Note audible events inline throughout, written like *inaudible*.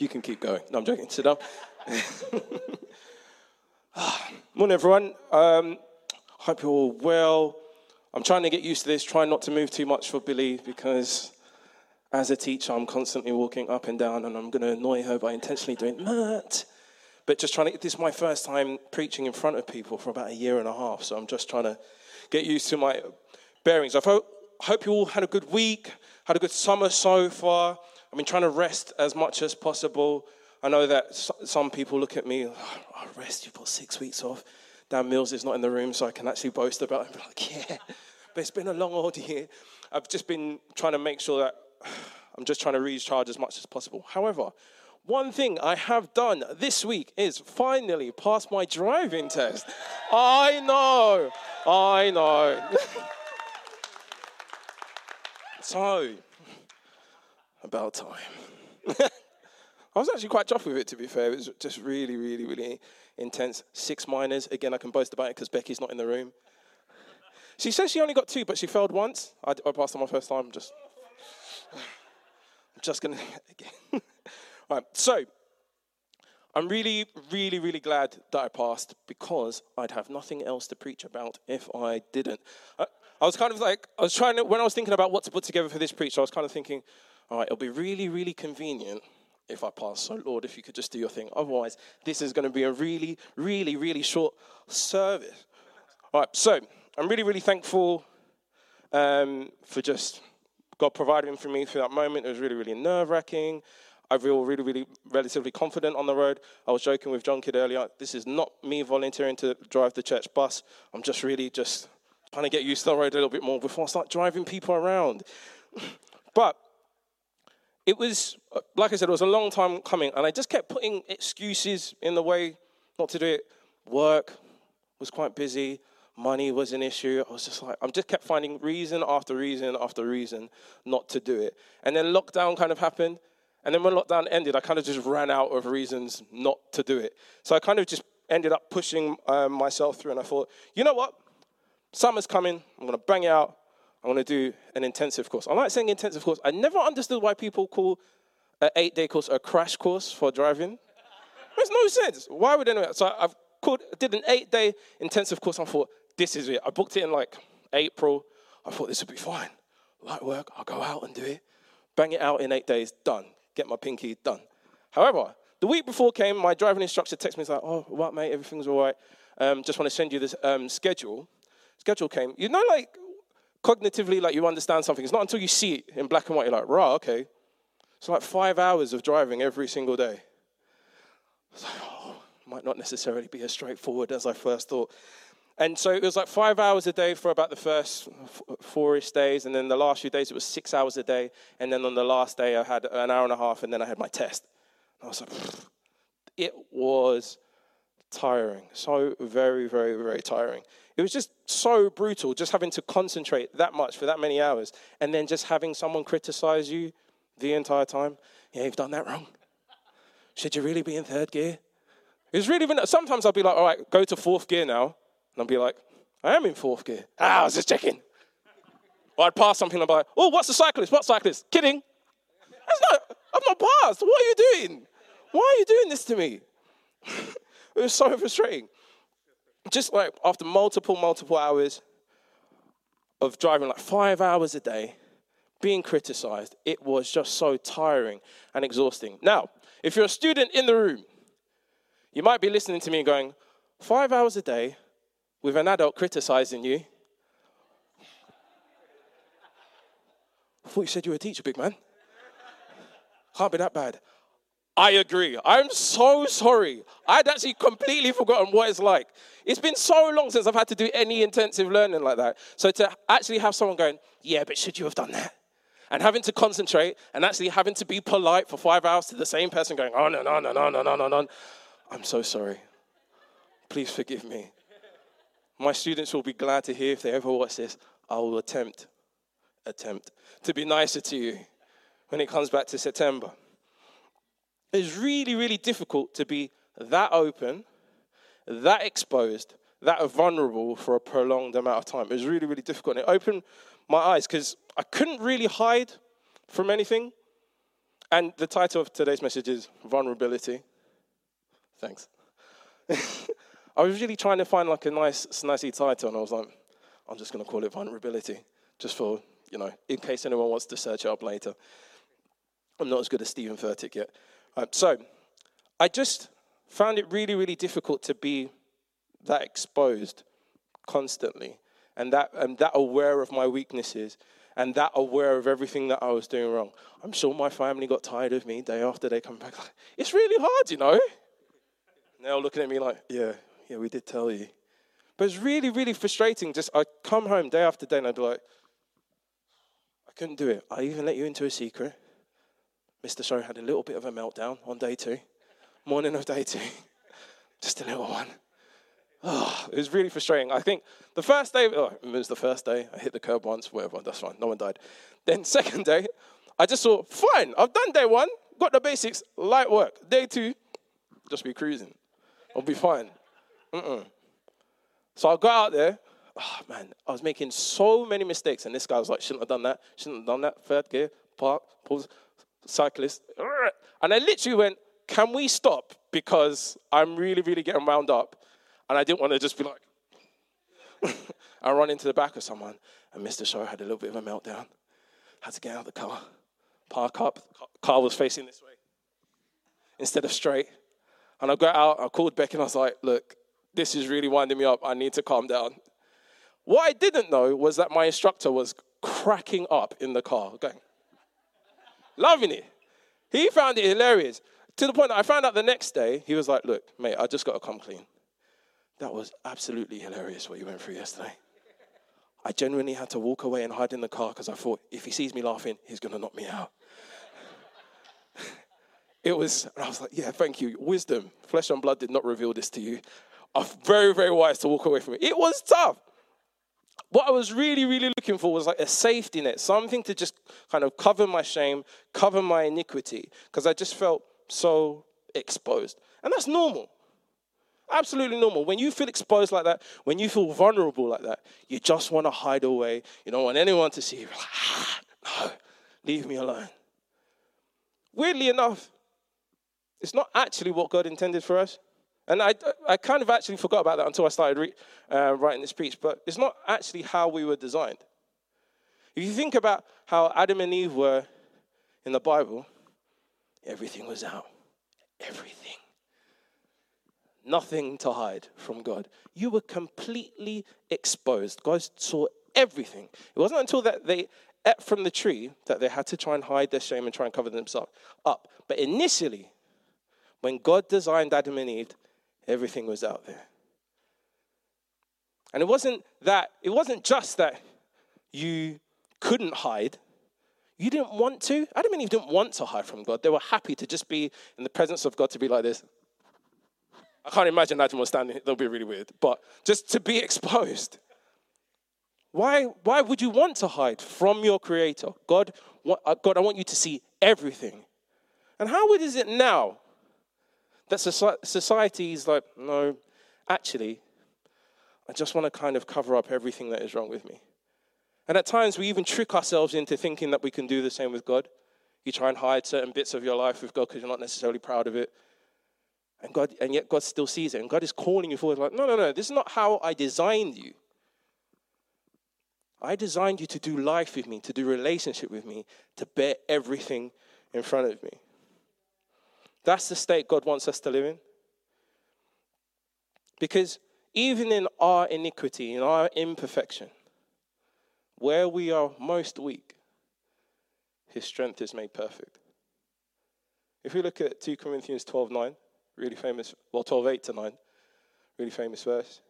You can keep going. No, I'm joking. Sit down. *laughs* Morning, everyone. Um, hope you're all well. I'm trying to get used to this, trying not to move too much for Billy because as a teacher, I'm constantly walking up and down and I'm going to annoy her by intentionally doing that. But just trying to, this is my first time preaching in front of people for about a year and a half. So I'm just trying to get used to my bearings. I hope you all had a good week, had a good summer so far. I've been trying to rest as much as possible. I know that some people look at me, oh, rest, you've got six weeks off. Dan Mills is not in the room, so I can actually boast about it. I'm *laughs* like, yeah, but it's been a long old year. I've just been trying to make sure that *sighs* I'm just trying to recharge as much as possible. However, one thing I have done this week is finally pass my driving test. I know, I know. *laughs* so, about time. *laughs* I was actually quite chuffed with it, to be fair. It was just really, really, really intense. Six minors. Again, I can boast about it because Becky's not in the room. She says she only got two, but she failed once. I, I passed on my first time. Just, I'm just gonna *laughs* again. right. So, I'm really, really, really glad that I passed because I'd have nothing else to preach about if I didn't. I, I was kind of like, I was trying to, when I was thinking about what to put together for this preach, I was kind of thinking, all right, it'll be really, really convenient if I pass. So, Lord, if you could just do your thing. Otherwise, this is going to be a really, really, really short service. All right, so I'm really, really thankful um, for just God providing for me through that moment. It was really, really nerve wracking. I feel really, really relatively confident on the road. I was joking with John Kidd earlier. This is not me volunteering to drive the church bus. I'm just really just trying to get used to the road a little bit more before I start driving people around. *laughs* but it was, like I said, it was a long time coming, and I just kept putting excuses in the way not to do it. Work was quite busy, money was an issue. I was just like, I just kept finding reason after reason after reason not to do it. And then lockdown kind of happened, and then when lockdown ended, I kind of just ran out of reasons not to do it. So I kind of just ended up pushing um, myself through, and I thought, you know what? Summer's coming, I'm gonna bang it out. I want to do an intensive course. I like saying intensive course. I never understood why people call an eight day course a crash course for driving. Makes no sense. Why would anyone? So I've called, did an eight day intensive course. I thought, this is it. I booked it in like April. I thought this would be fine. Light work, I'll go out and do it. Bang it out in eight days, done. Get my pinky, done. However, the week before came, my driving instructor texted me, he's like, oh, what, mate, everything's all right. Um, just want to send you this um, schedule. Schedule came. You know, like, cognitively, like you understand something. It's not until you see it in black and white, you're like, rah, okay. It's like five hours of driving every single day. It's like, oh, might not necessarily be as straightforward as I first thought. And so it was like five hours a day for about the first four-ish days, and then the last few days it was six hours a day, and then on the last day I had an hour and a half, and then I had my test. And I was like, it was tiring, so very, very, very tiring. It was just so brutal, just having to concentrate that much for that many hours, and then just having someone criticize you the entire time. Yeah, you've done that wrong. Should you really be in third gear? It's really been, sometimes I'll be like, all right, go to fourth gear now. And I'll be like, I am in fourth gear. Ah, I was just checking. Or I'd pass something and I'd be like, oh, what's the cyclist? What cyclist? Kidding. Not, I'm not passed. What are you doing? Why are you doing this to me? *laughs* it was so frustrating just like after multiple, multiple hours of driving, like five hours a day, being criticized, it was just so tiring and exhausting. Now, if you're a student in the room, you might be listening to me and going, five hours a day with an adult criticizing you. I thought you said you were a teacher, big man. Can't be that bad. I agree. I'm so sorry. I'd actually completely forgotten what it's like. It's been so long since I've had to do any intensive learning like that. So to actually have someone going, yeah, but should you have done that? And having to concentrate and actually having to be polite for five hours to the same person going, oh, on and on and on and on and on. I'm so sorry. Please forgive me. My students will be glad to hear if they ever watch this. I will attempt, attempt to be nicer to you when it comes back to September. It's really, really difficult to be that open, that exposed, that vulnerable for a prolonged amount of time. It was really, really difficult. And it opened my eyes because I couldn't really hide from anything. And the title of today's message is Vulnerability. Thanks. *laughs* I was really trying to find like a nice, snazzy title, and I was like, I'm just going to call it Vulnerability, just for, you know, in case anyone wants to search it up later. I'm not as good as Steven Furtick yet. Um, so, I just found it really, really difficult to be that exposed constantly and that, and that aware of my weaknesses and that aware of everything that I was doing wrong. I'm sure my family got tired of me day after they come back. Like, *laughs* it's really hard, you know? Now looking at me like, yeah, yeah, we did tell you. But it's really, really frustrating. Just I come home day after day and I'd be like, I couldn't do it. I even let you into a secret. Mr. Show had a little bit of a meltdown on day two, morning of day two, *laughs* just a little one. Oh, it was really frustrating. I think the first day, oh, it was the first day. I hit the curb once, whatever, that's fine. No one died. Then, *laughs* second day, I just thought, fine, I've done day one, got the basics, light work. Day two, just be cruising. I'll be fine. Mm-mm. So I got out there. Oh, man, I was making so many mistakes. And this guy was like, shouldn't have done that, shouldn't have done that. Third gear, park, pause, cyclist. And I literally went, can we stop? Because I'm really, really getting wound up. And I didn't want to just be like, *laughs* I run into the back of someone. And Mr. Show had a little bit of a meltdown. Had to get out of the car, park up. Car was facing this way instead of straight. And I got out, I called Becky, and I was like, look, this is really winding me up. I need to calm down. What I didn't know was that my instructor was cracking up in the car, going, loving it. He found it hilarious to the point that I found out the next day, he was like, look, mate, I just got to come clean. That was absolutely hilarious what you went through yesterday. I genuinely had to walk away and hide in the car because I thought if he sees me laughing, he's going to knock me out. *laughs* It was, I was like, yeah, thank you. Wisdom. Flesh and blood did not reveal this to you. I'm very, very wise to walk away from it. It was tough. What I was really, really looking for was like a safety net, something to just kind of cover my shame, cover my iniquity, because I just felt so exposed. And that's normal. Absolutely normal. When you feel exposed like that, when you feel vulnerable like that, you just want to hide away. You don't want anyone to see you. Like, ah, no, leave me alone. Weirdly enough, it's not actually what God intended for us. And I, I kind of actually forgot about that until I started re, uh, writing this speech, but it's not actually how we were designed. If you think about how Adam and Eve were in the Bible, everything was out. Everything. Nothing to hide from God. You were completely exposed. God saw everything. It wasn't until that they ate from the tree that they had to try and hide their shame and try and cover themselves up. But initially, when God designed Adam and Eve, everything was out there. And it wasn't that, it wasn't just that you couldn't hide. You didn't want to. Adam and Eve didn't want to hide from God. They were happy to just be in the presence of God to be like this. I can't imagine Adam was standing, that'll be really weird. But just to be *laughs* exposed. Why, why would you want to hide from your creator? God, uh, God, I want you to see everything. And how is it now that society is like, no, actually, I just want to kind of cover up everything that is wrong with me. And at times, we even trick ourselves into thinking that we can do the same with God. You try and hide certain bits of your life with God because you're not necessarily proud of it. And, God, and yet God still sees it. And God is calling you forward, like, no, no, no, this is not how I designed you. I designed you to do life with me, to do relationship with me, to bear everything in front of me. That's the state God wants us to live in. Because even in our iniquity, in our imperfection, where we are most weak, his strength is made perfect. If we look at 2 Corinthians 12 9, really famous, well, 12 8 to 9, really famous verse.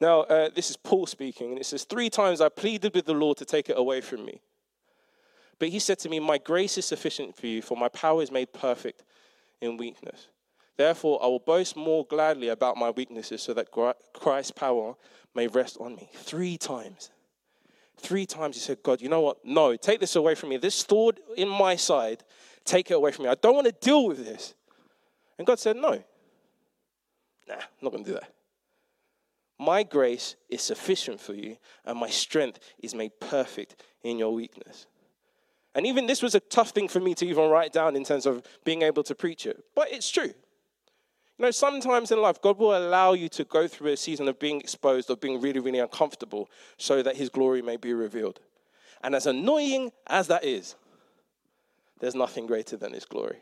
Now, uh, this is Paul speaking, and it says, Three times I pleaded with the Lord to take it away from me. But he said to me, My grace is sufficient for you, for my power is made perfect in weakness. Therefore, I will boast more gladly about my weaknesses so that Christ's power may rest on me. Three times. Three times he said, God, you know what? No, take this away from me. This thorn in my side, take it away from me. I don't want to deal with this. And God said, No. Nah, I'm not going to do that. My grace is sufficient for you, and my strength is made perfect in your weakness. And even this was a tough thing for me to even write down in terms of being able to preach it. But it's true. You know, sometimes in life, God will allow you to go through a season of being exposed, of being really, really uncomfortable, so that His glory may be revealed. And as annoying as that is, there's nothing greater than His glory.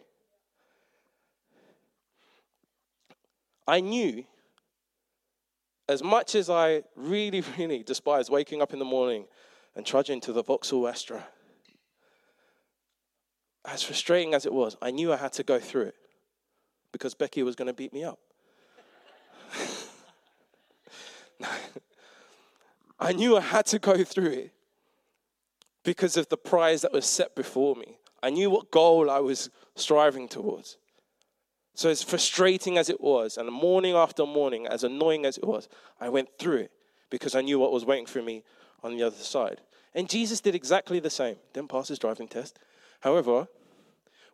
I knew, as much as I really, *laughs* really despise waking up in the morning and trudging to the Vauxhall Astra, as frustrating as it was, I knew I had to go through it because Becky was going to beat me up. *laughs* I knew I had to go through it because of the prize that was set before me. I knew what goal I was striving towards. So, as frustrating as it was, and morning after morning, as annoying as it was, I went through it because I knew what was waiting for me on the other side. And Jesus did exactly the same. Didn't pass his driving test. However,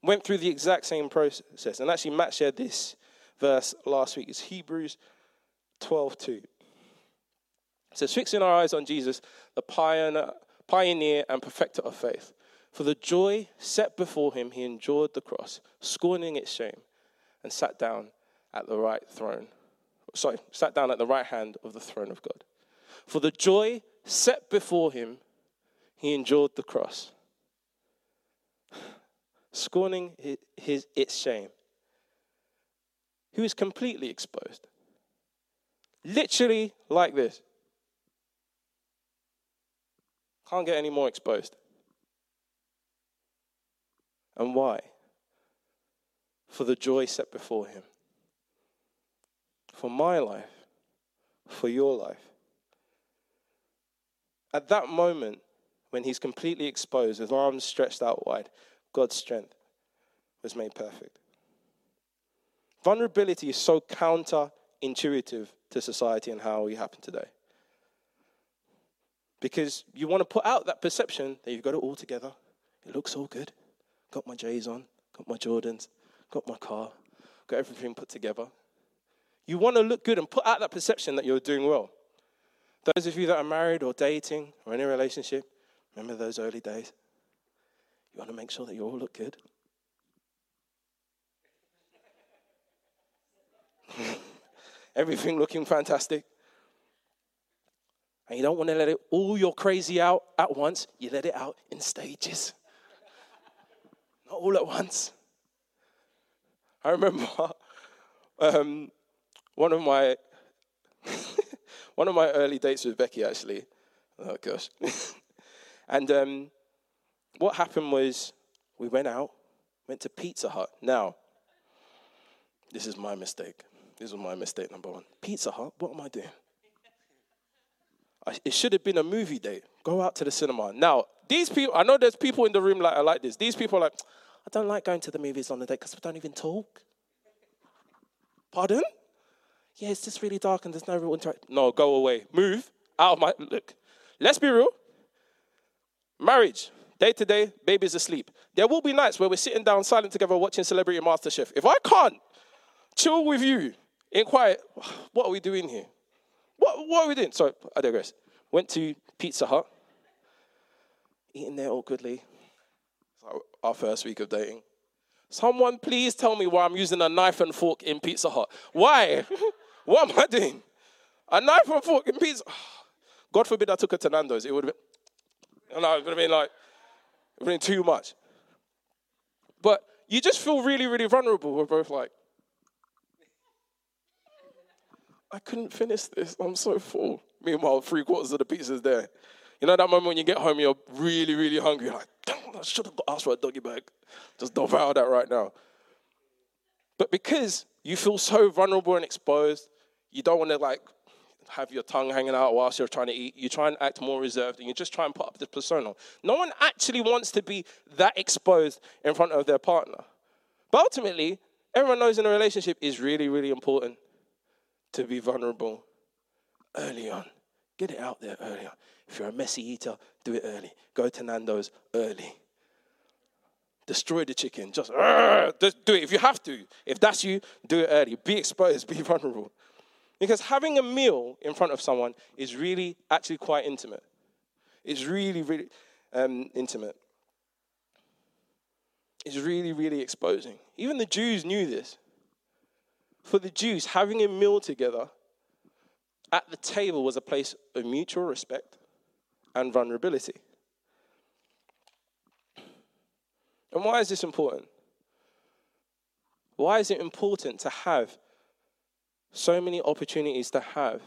went through the exact same process. And actually, Matt shared this verse last week. It's Hebrews 12 2. It says, Fixing our eyes on Jesus, the pioneer, pioneer and perfecter of faith. For the joy set before him, he endured the cross, scorning its shame, and sat down at the right throne. Sorry, sat down at the right hand of the throne of God. For the joy set before him, he endured the cross, scorning his, his, its shame, who is completely exposed. Literally like this. Can't get any more exposed. And why? For the joy set before him. For my life. For your life. At that moment, when he's completely exposed, with arms stretched out wide, God's strength was made perfect. Vulnerability is so counterintuitive to society and how we happen today. Because you want to put out that perception that you've got it all together. It looks all good. Got my J's on, got my Jordans, got my car, got everything put together. You want to look good and put out that perception that you're doing well. Those of you that are married or dating or in a relationship, remember those early days? You want to make sure that you all look good. *laughs* Everything looking fantastic. And you don't want to let it all your crazy out at once. You let it out in stages. *laughs* Not all at once. I remember *laughs* um, one of my one of my early dates with Becky actually. Oh gosh. and um, what happened was we went out, went to Pizza Hut. Now, this is my mistake. This was my mistake number one. Pizza Hut, what am I doing? I, it should have been a movie date. Go out to the cinema. Now, these people, I know there's people in the room like I like this. These people are like, I don't like going to the movies on the date because we don't even talk. Pardon? Yeah, it's just really dark and there's no real interaction. No, go away. Move out of my look. Let's be real. Marriage, day to day, baby's asleep. There will be nights where we're sitting down silent together watching Celebrity Masterchef. If I can't chill with you in quiet, *sighs* what are we doing here? What, what are we doing? Sorry, I digress. Went to Pizza Hut, eating there awkwardly. Our first week of dating. Someone please tell me why I'm using a knife and fork in Pizza Hut. Why? *laughs* what am I doing? A knife and fork in pizza. *sighs* God forbid I took her to Nando's. It would have been, know, it would have been like, been too much. But you just feel really, really vulnerable. We're both like, I couldn't finish this. I'm so full. Meanwhile, three quarters of the pizza's there. You know that moment when you get home, you're really, really hungry. You're like, damn, I should have asked for a doggy bag. Just devour that right now. But because you feel so vulnerable and exposed, you don't want to like have your tongue hanging out whilst you're trying to eat. You try and act more reserved and you just try and put up the persona. No one actually wants to be that exposed in front of their partner. But ultimately, everyone knows in a relationship is really, really important to be vulnerable early on. Get it out there early on. If you're a messy eater, do it early. Go to Nando's early. Destroy the chicken. Just, just do it if you have to. If that's you, do it early. Be exposed, be *laughs* vulnerable. Because having a meal in front of someone is really, actually quite intimate. It's really, really um, intimate. It's really, really exposing. Even the Jews knew this. For the Jews, having a meal together at the table was a place of mutual respect and vulnerability. And why is this important? Why is it important to have so many opportunities to have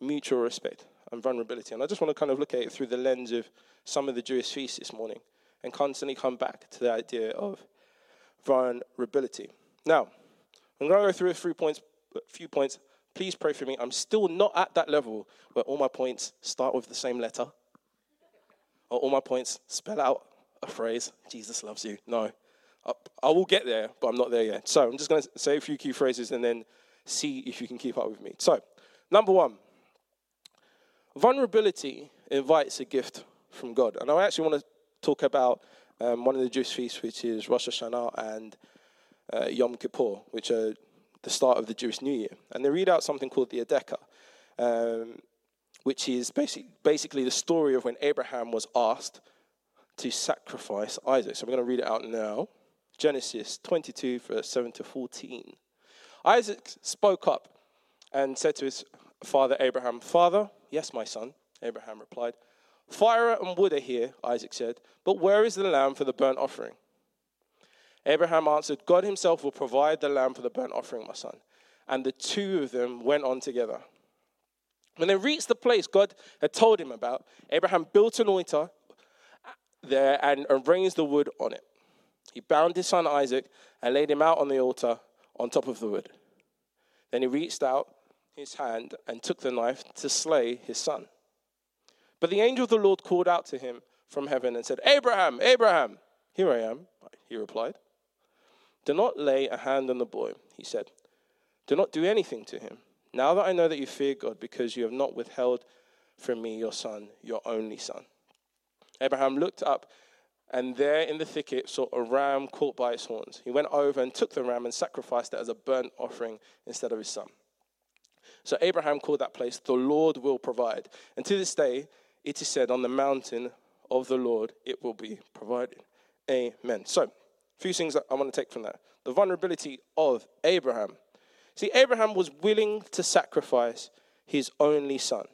mutual respect and vulnerability? And I just want to kind of look at it through the lens of some of the Jewish feasts this morning and constantly come back to the idea of vulnerability. Now, I'm going to go through a few points. Few points. Please pray for me. I'm still not at that level where all my points start with the same letter, or all my points spell out a phrase. Jesus loves you. No, I, I will get there, but I'm not there yet. So I'm just going to say a few key phrases and then see if you can keep up with me. So, number one, vulnerability invites a gift from God, and I actually want to talk about um, one of the Jewish feasts, which is Rosh Hashanah and uh, Yom Kippur, which are the start of the Jewish New Year. And they read out something called the Adeka, um, which is basic, basically the story of when Abraham was asked to sacrifice Isaac. So I'm going to read it out now. Genesis 22, verse 7 to 14. Isaac spoke up and said to his father Abraham, Father, yes, my son, Abraham replied. Fire and wood are here, Isaac said, but where is the lamb for the burnt offering? Abraham answered, God himself will provide the lamb for the burnt offering, my son. And the two of them went on together. When they reached the place God had told him about, Abraham built an altar there and arranged the wood on it. He bound his son Isaac and laid him out on the altar on top of the wood. Then he reached out his hand and took the knife to slay his son. But the angel of the Lord called out to him from heaven and said, Abraham, Abraham. Here I am, he replied. Do not lay a hand on the boy, he said. Do not do anything to him. Now that I know that you fear God because you have not withheld from me your son, your only son. Abraham looked up and there in the thicket saw a ram caught by its horns. He went over and took the ram and sacrificed it as a burnt offering instead of his son. So Abraham called that place, The Lord will provide. And to this day, it is said, On the mountain of the Lord it will be provided. Amen. So, a few things that I want to take from that. The vulnerability of Abraham. See, Abraham was willing to sacrifice his only son.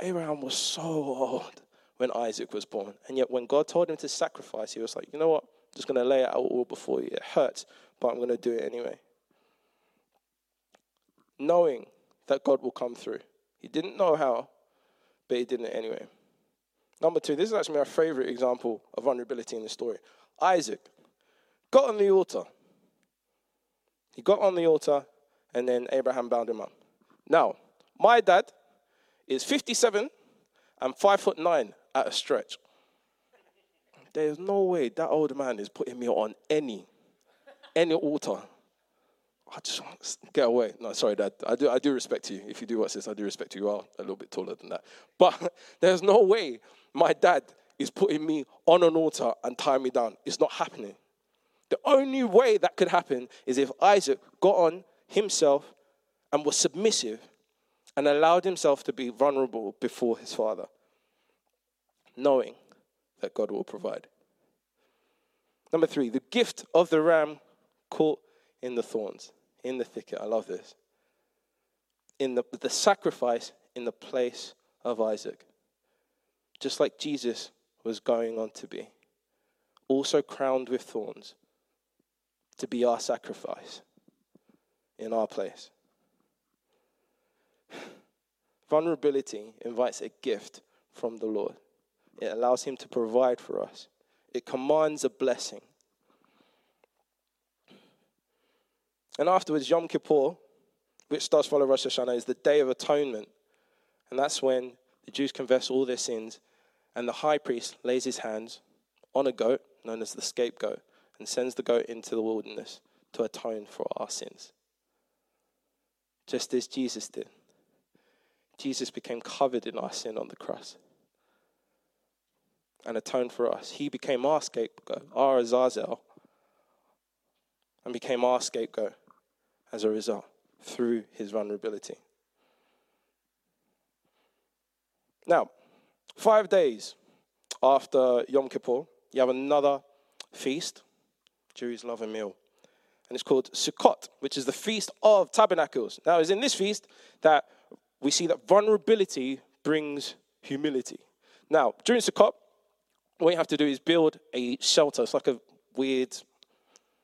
Abraham was so old when Isaac was born. And yet, when God told him to sacrifice, he was like, you know what? I'm just going to lay it out all before you. It hurts, but I'm going to do it anyway. Knowing that God will come through. He didn't know how, but he did it anyway. Number two, this is actually my favorite example of vulnerability in the story. Isaac got on the altar. He got on the altar, and then Abraham bound him up. Now, my dad is 57 and 5 foot 9 at a stretch. There's no way that old man is putting me on any, any altar. I just want to get away. No, sorry, Dad. I do, I do respect you. If you do watch this, I do respect you. You are a little bit taller than that. But *laughs* there's no way my dad is putting me on an altar and tying me down. It's not happening. The only way that could happen is if Isaac got on himself and was submissive and allowed himself to be vulnerable before his father, knowing that God will provide. Number three, the gift of the ram caught in the thorns, in the thicket. I love this. In the, the sacrifice in the place of Isaac just like Jesus was going on to be, also crowned with thorns to be our sacrifice in our place. *sighs* Vulnerability invites a gift from the Lord. It allows Him to provide for us. It commands a blessing. And afterwards, Yom Kippur, which does follow Rosh Hashanah, is the Day of Atonement. And that's when the Jews confess all their sins, and the high priest lays his hands on a goat, known as the scapegoat, and sends the goat into the wilderness to atone for our sins. Just as Jesus did. Jesus became covered in our sin on the cross and atoned for us. He became our scapegoat, our Azazel, and became our scapegoat as a result. through his vulnerability. Now, five days after Yom Kippur, you have another feast. Jews love a meal. And it's called Sukkot, which is the Feast of Tabernacles. Now, it's in this feast that we see that vulnerability brings humility. Now, during Sukkot, what you have to do is build a shelter. It's like a weird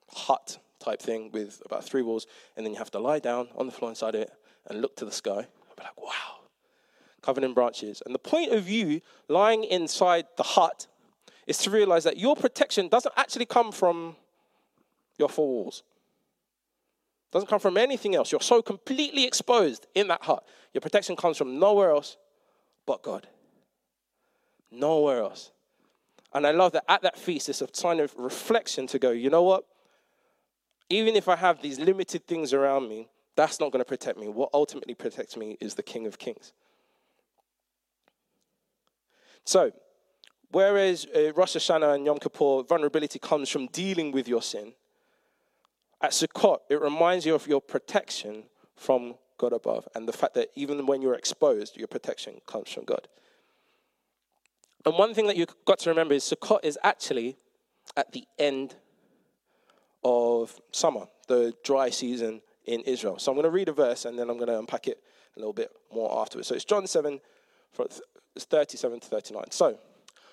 hut type thing with about three walls, and then you have to lie down on the floor inside it and look to the sky and be like, wow, covered in branches. And the point of you lying inside the hut is to realize that your protection doesn't actually come from your four walls. Doesn't come from anything else. You're so completely exposed in that hut. Your protection comes from nowhere else but God. Nowhere else. And I love that at that feast, it's a sign of reflection to go, you know what? Even if I have these limited things around me, that's not going to protect me. What ultimately protects me is the King of Kings. So, whereas uh, Rosh Hashanah and Yom Kippur, vulnerability comes from dealing with your sin, at Sukkot, it reminds you of your protection from God above and the fact that even when you're exposed, your protection comes from God. And one thing that you've got to remember is Sukkot is actually at the end of summer, the dry season in Israel. So I'm going to read a verse and then I'm going to unpack it a little bit more afterwards. So it's John 7, 37 to 39. So,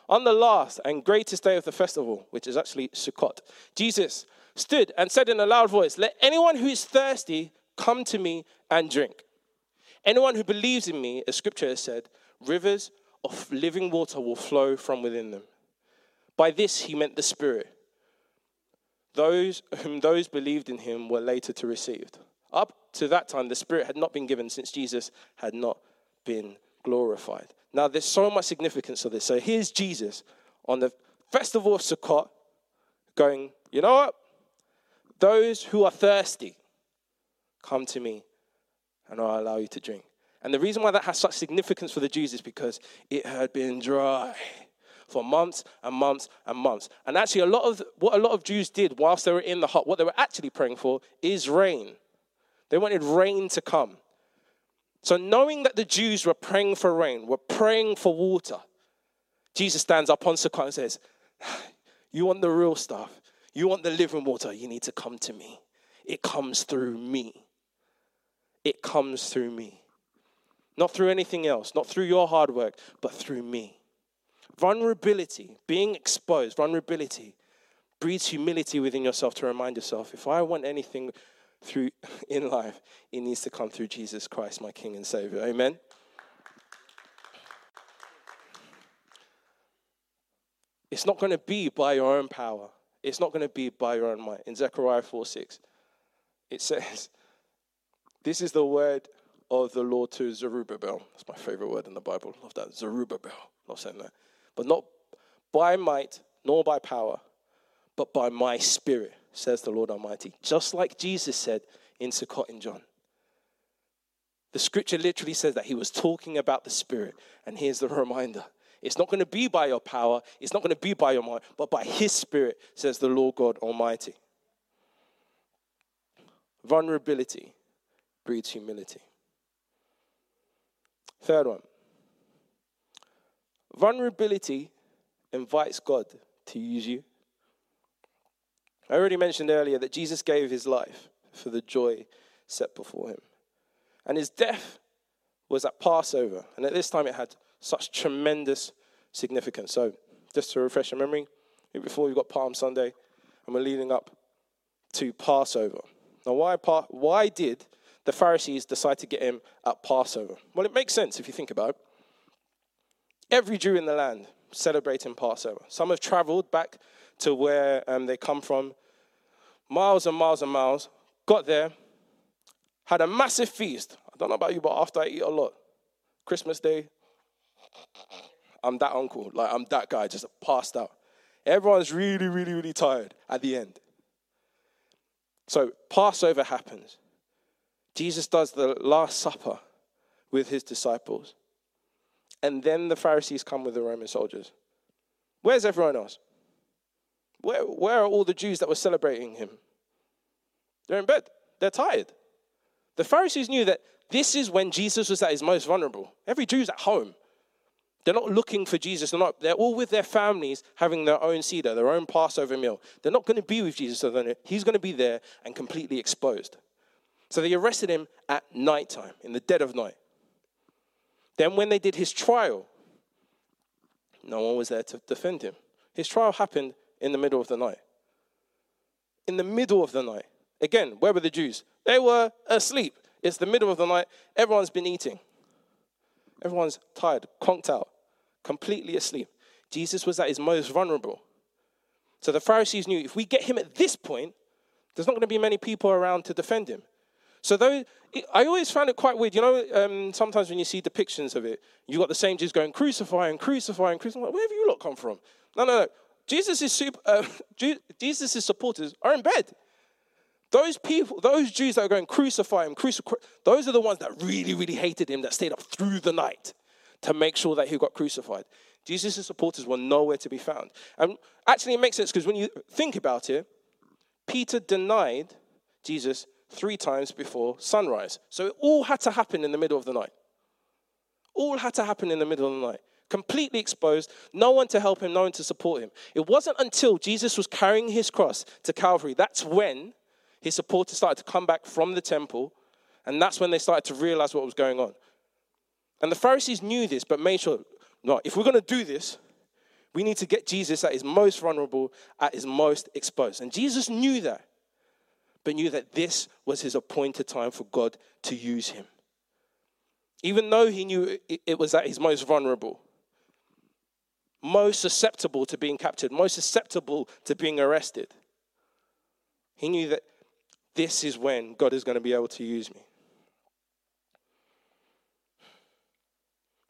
on the last and greatest day of the festival, which is actually Sukkot, Jesus stood and said in a loud voice, Let anyone who is thirsty come to me and drink. Anyone who believes in me, as scripture has said, rivers of living water will flow from within them. By this he meant the Spirit. Those whom those believed in him were later to receive. Up to that time, the Spirit had not been given since Jesus had not been glorified. Now, there's so much significance to this. So here's Jesus on the festival of Sukkot going, you know what? Those who are thirsty, come to me and I'll allow you to drink. And the reason why that has such significance for the Jews is because it had been dry for months and months and months. And actually, a lot of what a lot of Jews did whilst they were in the hut, what they were actually praying for is rain. They wanted rain to come. So, knowing that the Jews were praying for rain, were praying for water, Jesus stands up on Sukkot and says, *sighs* You want the real stuff, you want the living water, you need to come to me. It comes through me. It comes through me. Not through anything else, not through your hard work, but through me. Vulnerability, being exposed, vulnerability breeds humility within yourself to remind yourself if I want anything through *laughs* in life, it needs to come through Jesus Christ, my King and Savior. Amen. It's not going to be by your own power. It's not going to be by your own might. In Zechariah 4 6, it says, *laughs* This is the word of the Lord to Zerubbabel. That's my favorite word in the Bible. Love that. Zerubbabel. Love saying that. But not by might, nor by power, but by my spirit, says the Lord Almighty. Just like Jesus said in Sukkot in John. The scripture literally says that he was talking about the spirit. And here's the *laughs* reminder it's not going to be by your power, it's not going to be by your mind, but by his spirit, says the Lord God Almighty. Vulnerability breeds humility. Third one vulnerability invites God to use you. I already mentioned earlier that Jesus gave his life for the joy set before him. And his death was at Passover. And at this time, it had such tremendous significance. So, just to refresh your memory, before we've got Palm Sunday, and we're leading up to Passover. Now, why, why did the Pharisees decide to get him at Passover? Well, it makes sense if you think about it. Every Jew in the land celebrating Passover. Some have traveled back to where um, they come from, miles and miles and miles, got there, had a massive feast. I don't know about you, but after I eat a lot, Christmas Day, I'm that uncle. Like, I'm that guy, just passed out. Everyone's really, really, really tired at the end. So, Passover happens. Jesus does the Last Supper with his disciples. And then the Pharisees come with the Roman soldiers. Where's everyone else? Where, where are all the Jews that were celebrating him? They're in bed. They're tired. The Pharisees knew that this is when Jesus was at his most vulnerable. Every Jew's at home. They're not looking for Jesus. They're, not, they're all with their families having their own Seder, their own Passover meal. They're not going to be with Jesus. He's going to be there and completely exposed. So they arrested him at nighttime, in the dead of night. Then, when they did his trial, no one was there to defend him. His trial happened in the middle of the night. In the middle of the night. Again, where were the Jews? They were asleep. It's the middle of the night. Everyone's been eating. Everyone's tired, conked out, completely asleep. Jesus was at his most vulnerable. So the Pharisees knew if we get him at this point, there's not going to be many people around to defend him. So though I always found it quite weird. You know, um, sometimes when you see depictions of it, you've got the same Jews going crucify and crucify and crucify. Where have you lot come from? No, no, no. Jesus' super, *laughs* uh, Jesus' supporters are in bed. Those people, those Jews that are going crucify him, crucify, those are the ones that really, really hated him, that stayed up through the night to make sure that he got crucified. Jesus' supporters were nowhere to be found. And actually, it makes sense because when you think about it, Peter denied Jesus three times before sunrise. So it all had to happen in the middle of the night. All had to happen in the middle of the night. Completely exposed, no one to help him, no one to support him. It wasn't until Jesus was carrying his cross to Calvary that's when his supporters started to come back from the temple, and that's when they started to realize what was going on. And the Pharisees knew this, but made sure, no, if we're going to do this, we need to get Jesus at his most vulnerable, at his most exposed. And Jesus knew that, but knew that this was his appointed time for God to use him. Even though he knew it was at his most vulnerable, most susceptible to being captured, most susceptible to being arrested, he knew that this is when God is going to be able to use me.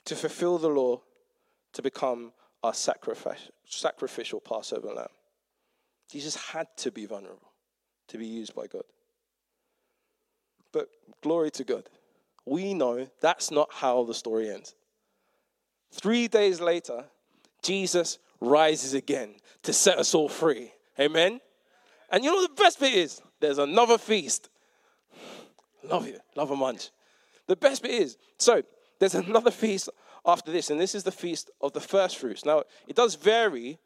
To fulfill the law, to become our sacrificial Passover lamb. Jesus had to be vulnerable to be used by God. But glory to God. We know that's not how the story ends. Three days later, Jesus rises again to set us all free. Amen? And you know the best bit is? There's another feast. Love you. Love a munch. The best bit is so there's another feast after this, and this is the feast of the first fruits. Now, it does vary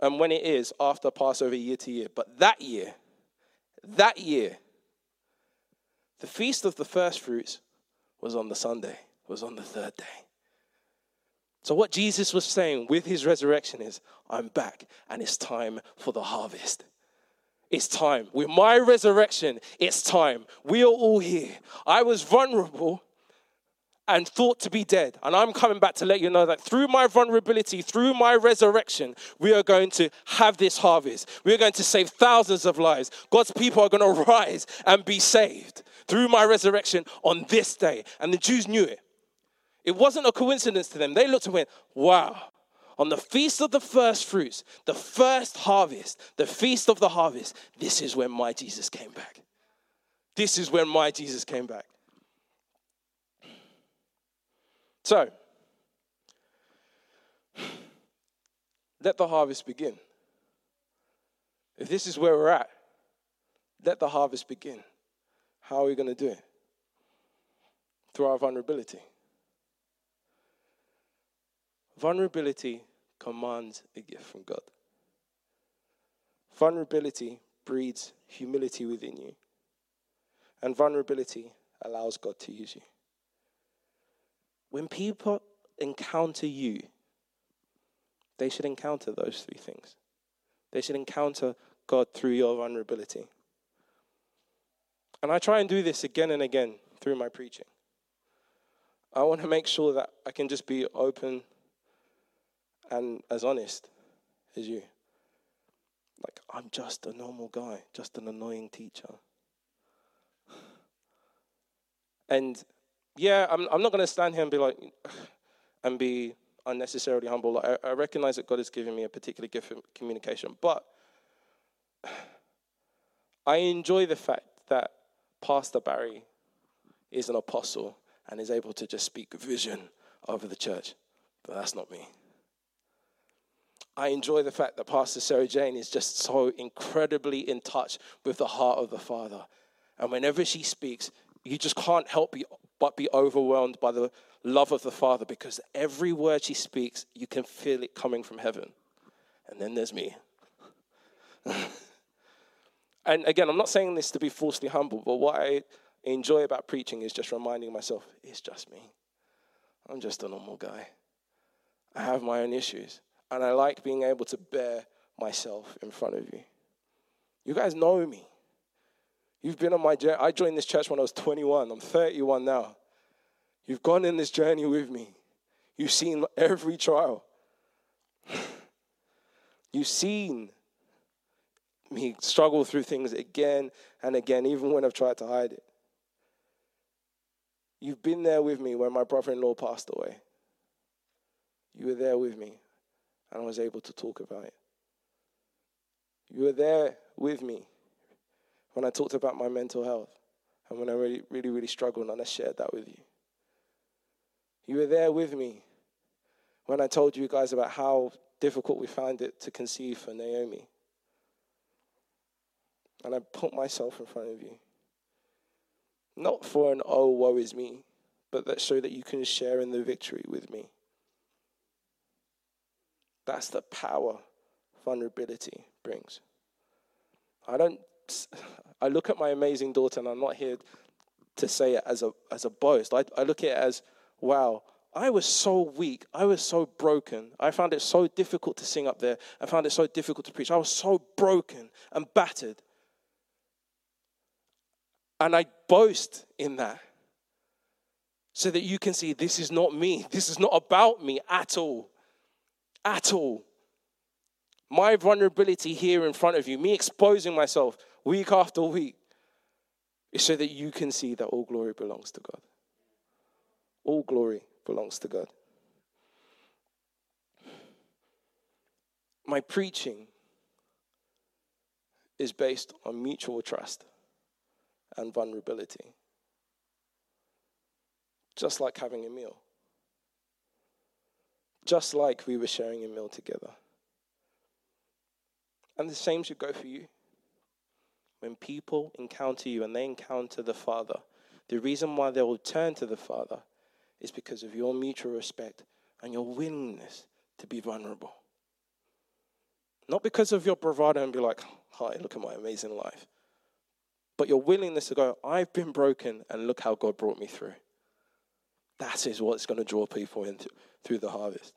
um, when it is after Passover year to year, but that year, that year, the feast of the first fruits was on the Sunday, was on the third day. So, what Jesus was saying with his resurrection is, I'm back, and it's time for the harvest. It's time. With my resurrection, it's time. We are all here. I was vulnerable and thought to be dead. And I'm coming back to let you know that through my vulnerability, through my resurrection, we are going to have this harvest. We're going to save thousands of lives. God's people are going *laughs* to rise and be saved through my resurrection on this day. And the Jews knew it. It wasn't a coincidence to them. They looked and went, wow, on the feast of the first fruits, the first harvest, the feast of the harvest, this is when my Jesus came back. This is when my Jesus came back. So, let the harvest begin. If this is where we're at, let the harvest begin. How are we going to do it? Through our vulnerability. Vulnerability commands a gift from God. Vulnerability breeds humility within you. And vulnerability allows God to use you. When people encounter you, they should encounter those three things. They should encounter God through your vulnerability. And I try and do this again and again through my preaching. I want to make sure that I can just be open and as honest as you. Like, I'm just a normal guy, just an annoying teacher. And yeah, I'm, I'm not going to stand here and be like, *sighs* and be unnecessarily humble. Like, I, I recognize that God has given me a particular gift of communication, but *sighs* I enjoy the fact that Pastor Barry is an apostle and is able to just speak vision over the church. But that's not me. I enjoy the fact that Pastor Sarah Jane is just so incredibly in touch with the heart of the Father. And whenever she speaks, you just can't help but be overwhelmed by the love of the Father because every word she speaks, you can feel it coming from heaven. And then there's me. *laughs* and again, I'm not saying this to be falsely humble, but what I enjoy about preaching is just reminding myself it's just me. I'm just a normal guy. I have my own issues. And I like being able to bear myself in front of you. You guys know me. You've been on my journey. I joined this church when I was 21. I'm 31 now. You've gone in this journey with me. You've seen every trial. *sighs* You've seen me struggle through things again and again, even when I've tried to hide it. You've been there with me when my brother in law passed away. You were there with me, and I was able to talk about it. You were there with me when I talked about my mental health and when I really, really, really struggled, and I shared that with you. You were there with me when I told you guys about how difficult we found it to conceive for Naomi. And I put myself in front of you. Not for an oh, woe is me, but that so that you can share in the victory with me. That's the power vulnerability brings. I don't I look at my amazing daughter and I'm not here to say it as a as a boast. I, I look at it as, wow, I was so weak. I was so broken. I found it so difficult to sing up there. I found it so difficult to preach. I was so broken and battered. And I boast in that so that you can see this is not me. This is not about me at all. At all. My vulnerability here in front of you, me exposing myself week after week, is so that you can see that all glory belongs to God. All glory belongs to God. My preaching is based on mutual trust and vulnerability. Just like having a meal. Just like we were sharing a meal together. And the same should go for you. When people encounter you and they encounter the Father, the reason why they will turn to the Father is because of your mutual respect and your willingness to be vulnerable. Not because of your bravado and be like, hi, look at my amazing life but your willingness to go, I've been broken and look how God brought me through. That is what's going to draw people into through the harvest.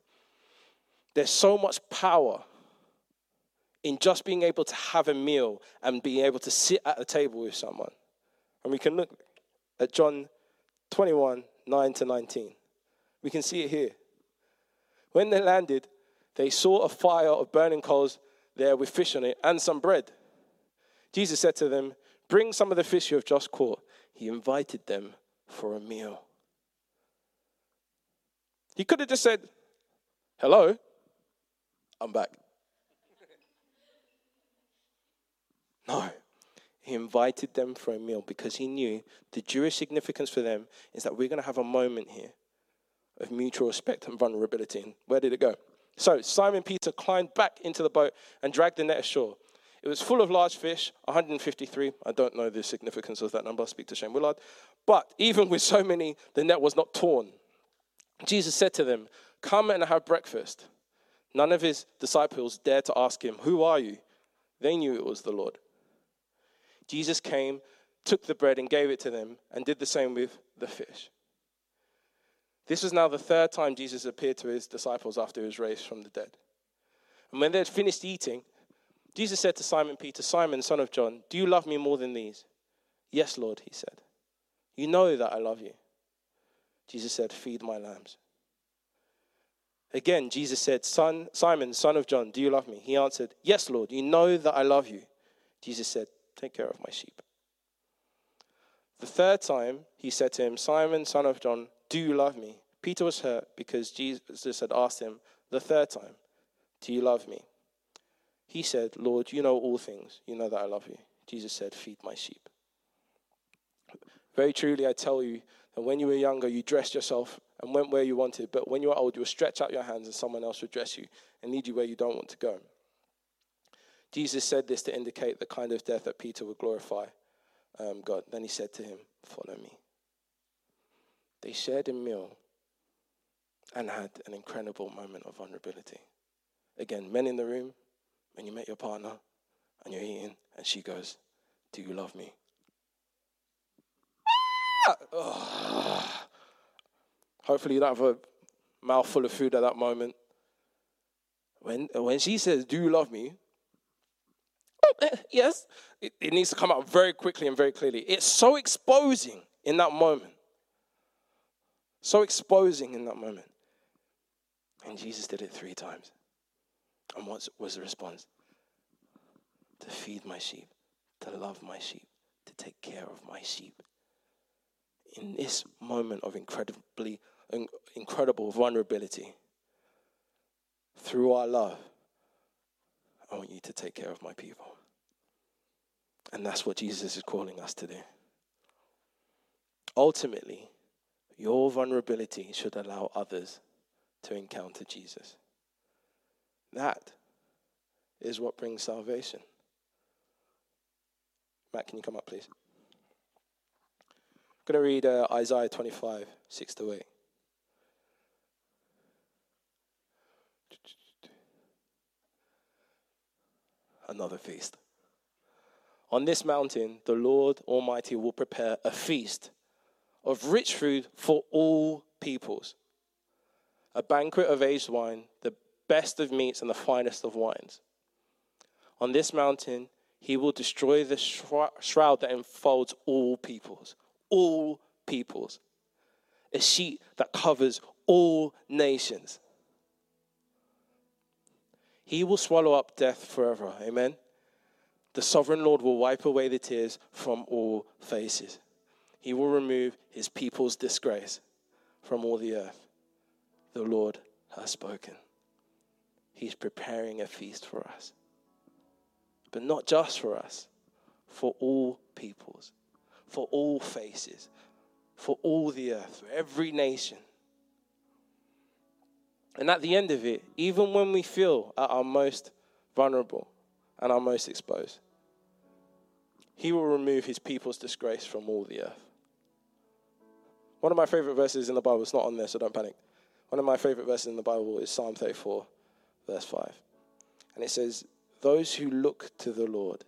There's so much power in just being able to have a meal and being able to sit at a table with someone. And we can look at John 21 9 to 19. We can see it here. When they landed, they saw a fire of burning coals there with fish on it and some bread. Jesus said to them, Bring some of the fish you have just caught. He invited them for a meal. He could have just said, Hello, I'm back. No, he invited them for a meal because he knew the Jewish significance for them is that we're going to have a moment here of mutual respect and vulnerability. And where did it go? So Simon Peter climbed back into the boat and dragged the net ashore. It was full of large fish, 153. I don't know the significance of that number. I'll speak to Shane Willard. But even with so many, the net was not torn. Jesus said to them, Come and have breakfast. None of his disciples dared to ask him, Who are you? They knew it was the Lord. Jesus came, took the bread, and gave it to them, and did the same with the fish. This was now the third time Jesus appeared to his disciples after he was raised from the dead. And when they had finished eating, Jesus said to Simon Peter, Simon, son of John, do you love me more than these? Yes, Lord, he said. You know that I love you. Jesus said, Feed my lambs. Again, Jesus said, Son, Simon, son of John, do you love me? He answered, Yes, Lord, you know that I love you. Jesus said, Take care of my sheep. The third time, he said to him, Simon, son of John, do you love me? Peter was hurt because Jesus had asked him the third time, Do you love me? He said, Lord, you know all things. You know that I love you. Jesus said, Feed my sheep. Very truly, I tell you that when you were younger, you dressed yourself and went where you wanted. But when you are old, you will stretch out your hands and someone else will dress you and lead you where you don't want to go. Jesus said this to indicate the kind of death that Peter would glorify um, God. Then he said to him, follow me. They shared a meal and had an incredible moment of vulnerability. Again, men in the room, when you met your partner and you're eating, and she goes, Do you love me? Ah! Hopefully, you don't have a mouthful of food at that moment. When, when she says, Do you love me? *laughs* yes. It, it needs to come out very quickly and very clearly. It's so exposing in that moment. So exposing in that moment. And Jesus did it three times. And what was the response? To feed my sheep, to love my sheep, to take care of my sheep. In this moment of incredibly incredible vulnerability, through our love, I want you to take care of my people. And that's what Jesus is calling us to do. Ultimately, your vulnerability should allow others to encounter Jesus. That is what brings salvation. Matt, can you come up, please? I'm going to read uh, Isaiah 25, 6 to 8. Another feast. On this mountain, the Lord Almighty will prepare a feast of rich food for all peoples, a banquet of aged wine, the best of meats, and the finest of wines. On this mountain, he will destroy the shroud that enfolds all peoples, all peoples, a sheet that covers all nations. He will swallow up death forever. Amen. The sovereign Lord will wipe away the tears from all faces. He will remove his people's disgrace from all the earth. The Lord has spoken. He's preparing a feast for us. But not just for us, for all peoples, for all faces, for all the earth, for every nation. And at the end of it, even when we feel at our most vulnerable and our most exposed, He will remove His people's disgrace from all the earth. One of my favorite verses in the Bible, it's not on there, so don't panic. One of my favorite verses in the Bible is Psalm 34, verse 5. And it says, Those who look to the Lord,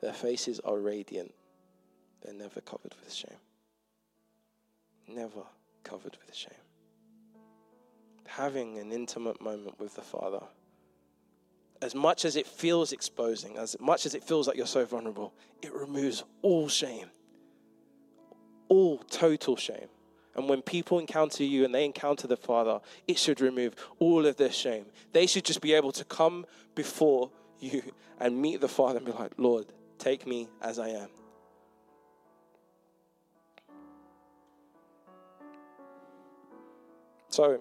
their faces are radiant, they're never covered with shame. Never covered with shame having an intimate moment with the Father, as much as it feels exposing, as much as it feels like you're so vulnerable, it removes all shame, all total shame. And when people encounter you and they encounter the Father, it should remove all of their shame. They should just be able to come before you and meet the Father and be like, Lord, take me as I am. So,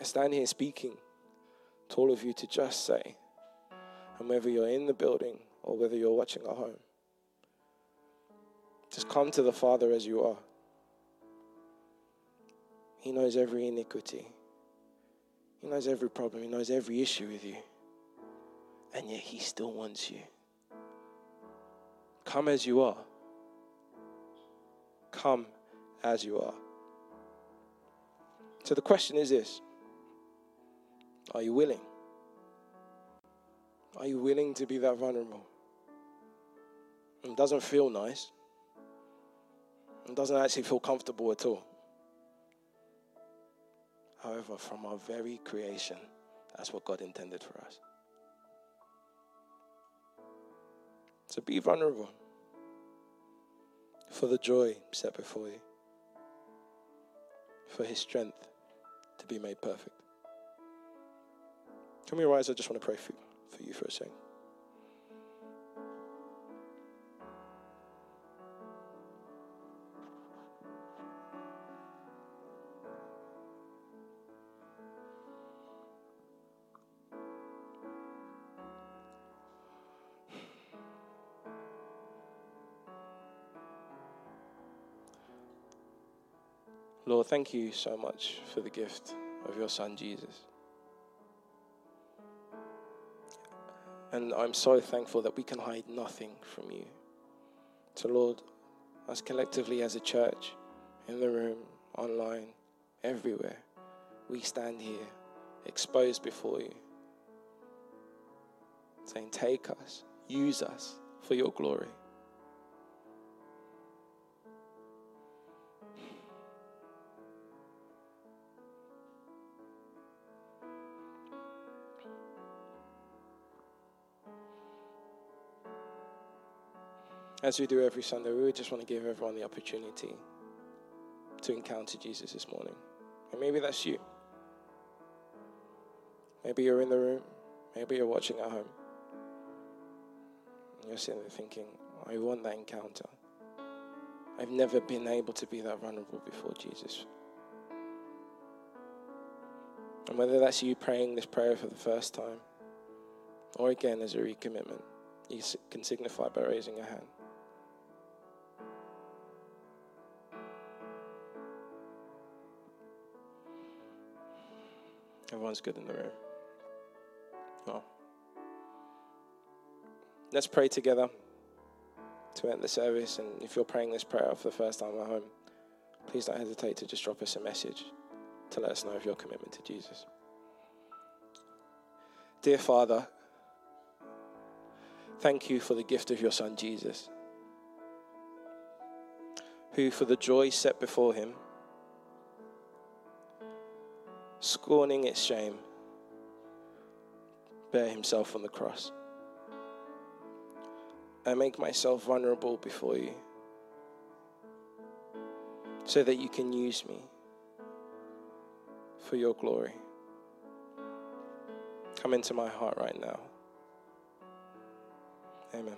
I stand here speaking to all of you to just say, and whether you're in the building or whether you're watching at home, just come to the Father as you are. He knows every iniquity, He knows every problem, He knows every issue with you, and yet He still wants you. Come as you are. Come as you are. So the question is this are you willing? Are you willing to be that vulnerable? It doesn't feel nice. It doesn't actually feel comfortable at all. However, from our very creation, that's what God intended for us. So be vulnerable for the joy set before you, for His strength to be made perfect. Can we rise? I just want to pray for, for you for a second. Lord, thank you so much for the gift of your Son, Jesus. And I'm so thankful that we can hide nothing from you. So, Lord, us collectively as a church, in the room, online, everywhere, we stand here exposed before you, saying, Take us, use us for your glory. As we do every Sunday, we just want to give everyone the opportunity to encounter Jesus this morning. And maybe that's you. Maybe you're in the room. Maybe you're watching at home. And you're sitting there thinking, I want that encounter. I've never been able to be that vulnerable before Jesus. And whether that's you praying this prayer for the first time, or again as a recommitment, you can signify by raising a hand. Everyone's good in the room. Well, let's pray together to end the service. And if you're praying this prayer for the first time at home, please don't hesitate to just drop us a message to let us know of your commitment to Jesus. Dear Father, thank you for the gift of your Son Jesus, who, for the joy set before him, scorning its shame, bear himself on the cross. I make myself vulnerable before you so that you can use me for your glory. Come into my heart right now. Amen.